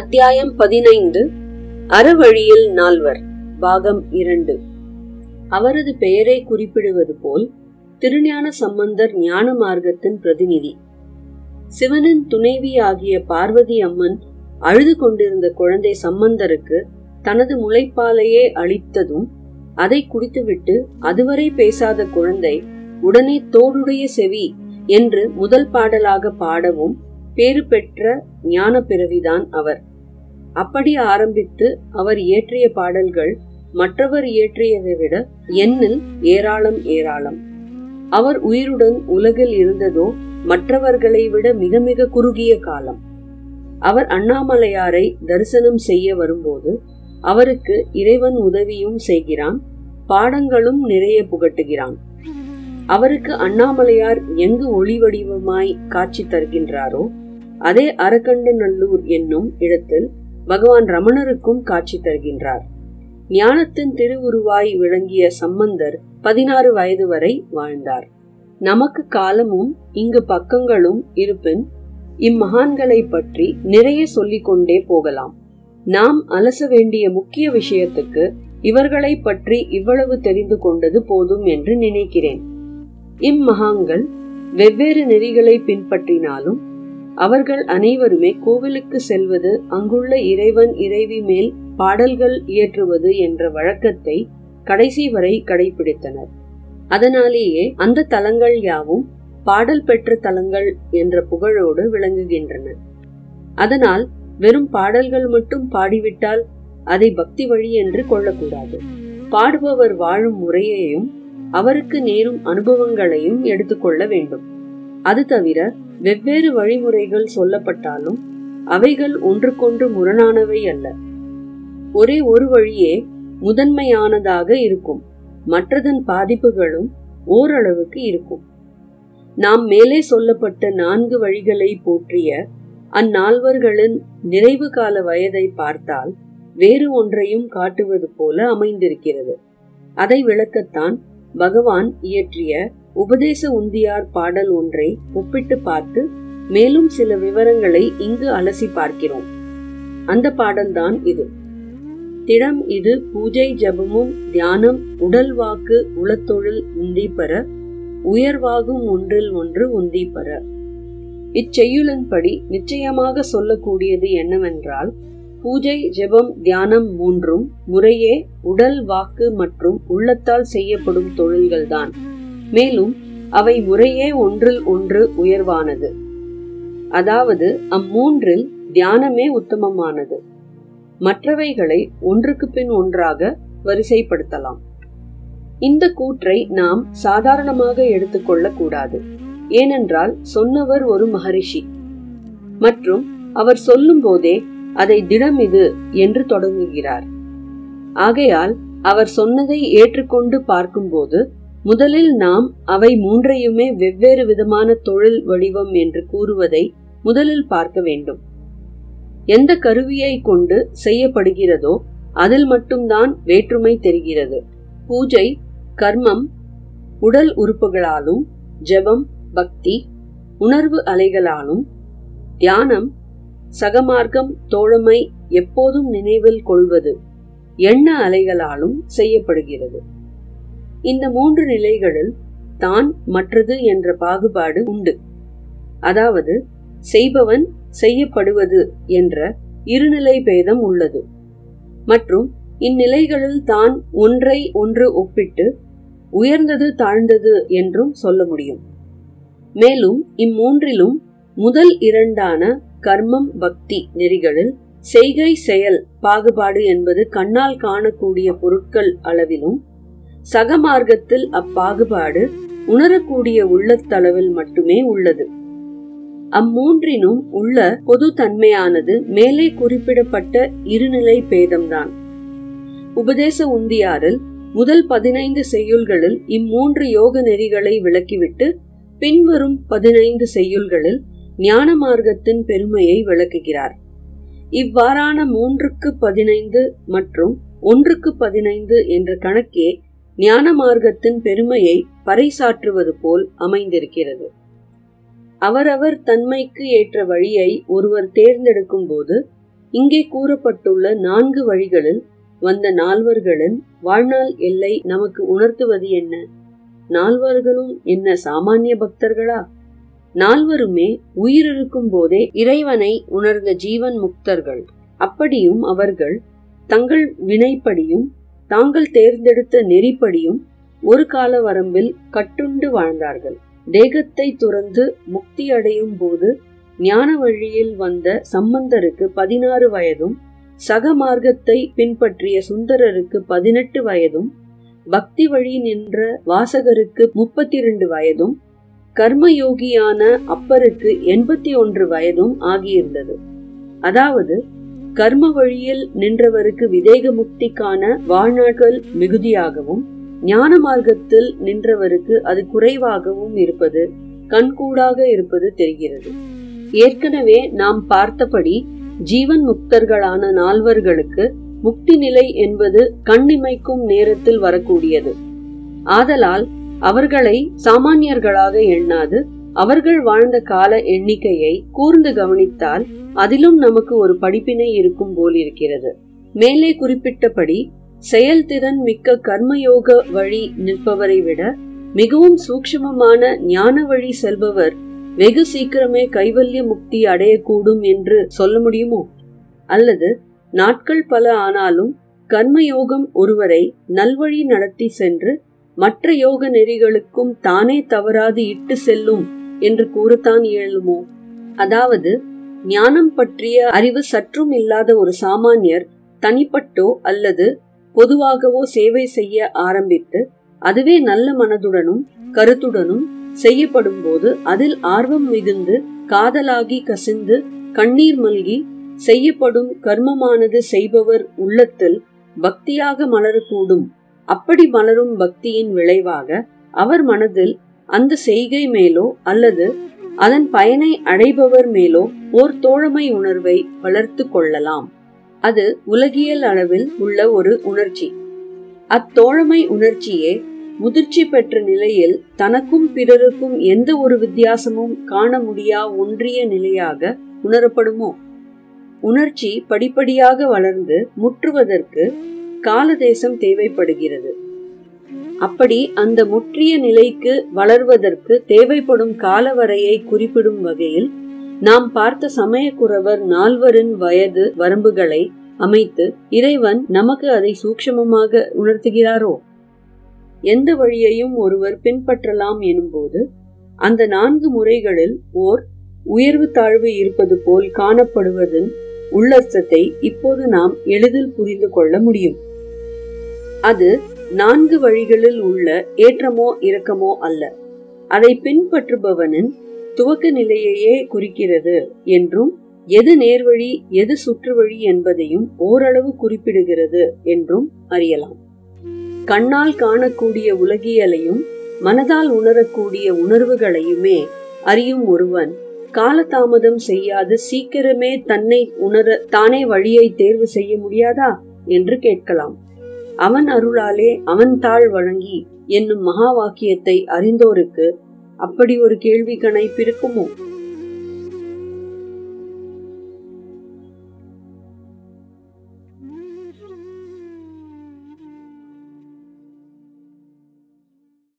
அத்தியாயம் பதினைந்து. அறவழியில் நால்வர் பாகம் இரண்டு. அவரது பெயரை குறிப்பிடுவது போல் திருஞான சம்பந்தர் ஞான மார்க்கத்தின் பிரதிநிதி. சிவனின் துணைவி ஆகிய பார்வதி அம்மன் அழுது கொண்டிருந்த குழந்தை சம்பந்தருக்கு தனது முளைப்பாலையே அளித்ததும் அதை குடித்துவிட்டு அதுவரை பேசாத குழந்தை உடனே தோடுடைய செவி என்று முதல் பாடலாக பாடவும் பேறு பெற்ற ஞான பிறவிதான் அவர். அப்படி ஆரம்பித்து அவர் இயற்றிய பாடல்கள் மற்றவர் இயற்றியதை விட எண்ணில் ஏராளம் ஏராளம். அவர் உயிருடன் உலகில் இருந்ததோ மற்றவர்களை விட மிக மிக குறுகிய காலம். அவர் அண்ணாமலையாரை தரிசனம் செய்ய வரும்போது அவருக்கு இறைவன் உதவியும் செய்கிறான் பாடங்களும் நிறைய புகட்டுகிறான். அவருக்கு அண்ணாமலையார் எங்கு ஒளி வடிவமாய் காட்சி தருகின்றாரோ அதே அரக்கண்டநல்லூர் என்னும் இடத்தில் பகவான் ரமணருக்கும் காட்சி தருகின்றார். ஞானத்தின் திருவுருவாய் விளங்கிய சம்பந்தர் பதினாறு வயது வரை வாழ்ந்தார். நமக்கு காலமும் இங்கு பக்கங்களும் இருப்பின் இம்மகான்களை பற்றி நிறைய சொல்லிக் கொண்டே போகலாம். நாம் அலச வேண்டிய முக்கிய விஷயத்துக்கு இவர்களை பற்றி இவ்வளவு தெரிந்து கொண்டது போதும் என்று நினைக்கிறேன். இம்மகான்கள் வெவ்வேறு நெறிகளை பின்பற்றினாலும் அவர்கள் அனைவருமே கோவிலுக்கு செல்வது அங்குள்ள இறைவன் இறைவி மேல் பாடல்கள் இயற்றுவது என்ற வழக்கத்தை கடைசி வரை கடைபிடித்தனர். அதனாலேயே அந்த தலங்கள் யாவும் பாடல் பெற்ற தலங்கள் என்ற புகழோடு விளங்குகின்றன. அதனால் வெறும் பாடல்கள் மட்டும் பாடிவிட்டால் அதை பக்தி வழி என்று கொள்ளக்கூடாது. பாடுபவர் வாழும் முறையையும் அவருக்கு நேரும் அனுபவங்களையும் எடுத்துக்கொள்ள வேண்டும். அது தவிர வெவ்வேறு வழிமுறைகள் சொல்லப்பட்டாலும் அவைகள் ஒன்றுக்கொன்று முரணானவை அல்ல. ஒரே ஒரு வழியே முதன்மையானதாக இருக்கும். மற்றதன் பாதிப்புகளும் ஓரளவுக்கு இருக்கும். நாம் மேலே சொல்லப்பட்ட நான்கு வழிகளை போற்றிய அந்நால்வர்களின் நிறைவு கால வயதை பார்த்தால் வேறு ஒன்றையும் காட்டுவது போல அமைந்திருக்கிறது. அதை விளக்கத்தான் பகவான் இயற்றிய உபதேச உந்தியார் பாடல் ஒன்றை ஒப்பிட்டு பார்த்து மேலும் சில விவரங்களை இங்கு அலசி பார்க்கிறோம். அந்த பாடல்தான் இது. திடம் இது பூஜை ஜபமும் தியானம் உடல் வாக்கு உளத்தொழில் உந்தி பெற உயர்வாகும் ஒன்றில் ஒன்று உந்தி பெற. இச்செய்யுளின்படி நிச்சயமாக சொல்லக்கூடியது என்னவென்றால் பூஜை ஜெபம் தியானம் மூன்றும் முறையே உடல் வாக்கு மற்றும் உள்ளத்தால் செய்யப்படும் தொழில்கள்தான். மேலும் அவை முறையே ஒன்றில் ஒன்று உயர்வானது. அதாவது அம்மூன்றில் தியானமே உத்தமமானது. மற்றவைகளை ஒன்றுக்கு பின் ஒன்றாக வரிசைப்படுத்தலாம். இந்த கூற்றை நாம் சாதாரணமாக எடுத்துக்கொள்ள கூடாது ஏனென்றால் சொன்னவர் ஒரு மகரிஷி. மற்றும் அவர் சொல்லும் போதே அதை திடம் இது என்று தொடங்குகிறார். ஆகையால் அவர் சொன்னதை ஏற்றுக்கொண்டு பார்க்கும்போது முதலில் நாம் அவை மூன்றையுமே வெவ்வேறு விதமான தொழில் வடிவம் என்று கூறுவதை முதலில் பார்க்க வேண்டும். எந்த கருவியை கொண்டு செய்யப்படுகிறதோ அதில் மட்டும்தான் வேற்றுமை தெரிகிறது. பூஜை கர்மம் உடல் உறுப்புகளாலும் ஜெபம் பக்தி உணர்வு அலைகளாலும் தியானம் சகமார்க்கம் தோழமை எப்போதும் நினைவில் கொள்வது எண்ண அலைகளாலும் செய்யப்படுகிறது. இந்த மூன்று நிலைகளில் தான் மற்றது என்ற பாகுபாடு உண்டு. அதாவது செய்பவன் செய்யப்படுவது என்ற இருநிலை பேதம் உள்ளது. மற்றும் இந்நிலைகளில் தான் ஒன்றை ஒன்று ஒப்பிட்டு உயர்ந்தது தாழ்ந்தது என்றும் சொல்ல முடியும். மேலும் இம்மூன்றிலும் முதல் இரண்டான கர்மம் பக்தி நெறிகளில் செய்கை செயல் பாகுபாடு என்பது கண்ணால் காணக்கூடிய பொருட்கள் அளவிலும் சகமார்க்கத்தில் அப்பாகுபாடு உணரக்கூடிய உள்ளத்தளவில் மட்டுமே உள்ளது. அம்மூன்றினும் உள்ள பொது தன்மையானது மேலே குறிப்பிடப்பட்ட இருநிலை பேதம்தான். உபதேச உந்தியாரில் முதல் பதினைந்து செய்யுள்களில் இம்மூன்று யோக நெறிகளை விளக்கிவிட்டு பின்வரும் பதினைந்து செய்யுள்களில் ஞான மார்க்கத்தின் பெருமையை விளக்குகிறார். இவ்வாறான மூன்றுக்கு பதினைந்து மற்றும் ஒன்றுக்கு பதினைந்து என்ற கணக்கே ஞான மார்க்கத்தின் பெருமையை பறைசாற்றுவது போல் அமைந்திருக்கிறது. அவரவர் தன்மைக்கு ஏற்ற வழியை ஒருவர் தேர்ந்தெடுக்கும் போது இங்கே கூறப்பட்டுள்ள நான்கு வழிகளில் வந்த நால்வர்களின் வாழ்நாள் எல்லை நமக்கு உணர்த்துவது என்ன? நால்வர்களும் என்ன சாமானிய பக்தர்களா? நால்வருமே உயிரிருக்கும் போதே இறைவனை உணர்ந்த ஜீவன் முக்தர்கள். அப்படியும் அவர்கள் தங்கள் வினைப்படியும் தாங்கள் தேர்ந்தெடுத்த நெறிப்படியும் ஒரு கால வரம்பில் கட்டுண்டு வாழ்ந்தார்கள். தேகத்தை துறந்து முக்தி அடையும் போது ஞான வழியில் வந்த சம்பந்தருக்கு பதினாறு வயதும் சக மார்க்கத்தை பின்பற்றிய சுந்தரருக்கு பதினெட்டு வயதும் பக்தி வழி நின்ற வாசகருக்கு முப்பத்தி இரண்டு வயதும் கர்மயோகியான அப்பருக்கு எண்பத்தி ஒன்று வயதும் ஆகியிருந்தது. அதாவது கர்ம வழியில் நின்றவருக்கு விதேக முக்திக்கான வாழ்நாட்கள் மிகுதியாகவும் ஞான மார்க்கத்தில் நின்றவருக்கு அது குறைவாகவும் இருப்பது கண்கூடாக இருப்பது தெரிகிறது. ஏற்கனவே நாம் பார்த்தபடி ஜீவன் முக்தர்களான நால்வர்களுக்கு முக்தி நிலை என்பது கண்ணிமைக்கும் நேரத்தில் வரக்கூடியது. ஆதலால் அவர்களை சாமானியர்களாக எண்ணாது அவர்கள் வாழ்ந்த கால எண்ணிக்கையை கூர்ந்து கவனித்தால் அதிலும் நமக்கு ஒரு படிப்பினை இருக்கும் போல் இருக்கிறது. மேலே குறிப்பிட்டபடி செயல்திறன் மிக்க கர்மயோக வழி நிற்பவரை விட மிகவும் சூக்ஷ்மமான ஞான வழி செல்பவர் வெகு சீக்கிரமே கைவல்ய முக்தி அடையக்கூடும் என்று சொல்ல முடியுமோ? அல்லது நாட்கள் பல ஆனாலும் கர்மயோகம் ஒருவரை நல்வழி நடத்தி சென்று மற்ற யோக நெறிகளுக்கும் தானே தவறாது இட்டு செல்லும் என்று கூறத்தான் இயலுமோ? அதாவது ஞானம் பற்றிய அறிவு சற்றும் இல்லாத ஒரு சாமானியர் தனிப்பட்டோ அல்லது பொதுவாகவோ சேவை செய்ய ஆரம்பித்து அதுவே நல்ல மனதுடனும் கருத்துடனும் செய்யப்படும் போது அதில் ஆர்வம் மிகுந்து காதலாகி கசிந்து கண்ணீர் மல்கி செய்யப்படும் கர்மமானது செய்பவர் உள்ளத்தில் பக்தியாக மலரக்கூடும். அப்படி மலரும் பக்தியின் விளைவாக அவர் மனதில் அந்த செய்கை மேலோ அல்லது அதன் பயனை அடைபவர் மேலோ ஓர் தோழமை உணர்வை வளர்த்து கொள்ளலாம். அது உலகியல் அளவில் உள்ள ஒரு உணர்ச்சி. அத்தோழமை உணர்ச்சியே முதிர்ச்சி பெற்ற நிலையில் தனக்கும் பிறருக்கும் எந்த ஒரு வித்தியாசமும் காண முடியா ஒன்றிய நிலையாக உணரப்படுமோ? உணர்ச்சி படிப்படியாக வளர்ந்து முற்றுவதற்கு காலதேசம் தேவைப்படுகிறது. அப்படி அந்த முற்றிய நிலைக்கு வளர்வதற்கு தேவைப்படும் காலவரையை குறிப்பிடும் வகையில் நாம் பார்த்த சமயக்குறவர் நால்வரின் வயது வரம்புகளை அமைத்து இறைவன் நமக்கு அதை சூக்ஷமமாக உணர்த்துகிறாரோ? எந்த வழியையும் ஒருவர் பின்பற்றலாம் எனும்போது அந்த நான்கு முறைகளில் ஓர் உயர்வு தாழ்வு இருப்பது போல் காணப்படுவதன் உள்ளர்த்தத்தை இப்போது நாம் எளிதில் புரிந்து கொள்ள முடியும். அது நான்கு வழிகளில் உள்ள ஏற்றமோ இரக்கமோ அல்ல. அதை பின்பற்றுபவனின் துவக்க நிலையையே குறிக்கிறது என்றும் எது நேர்வழி எது சுற்றுவழி என்பதையும் ஓரளவு குறிப்பிடுகிறது என்றும் அறியலாம். கண்ணால் காணக்கூடிய உலகியலையும் மனதால் உணரக்கூடிய உணர்வுகளையுமே அறியும் ஒருவன் காலதாமதம் செய்யாது சீக்கிரமே தன்னை உணர தானே வழியை தேர்வு செய்ய முடியாதா? என்று கேட்கலாம். அவன் அருளாலே அவன் தாழ் வழங்கி என்னும் மகா வாக்கியத்தை அறிந்தோருக்கு அப்படி ஒரு கேள்வி கணைப்பிருக்குமோ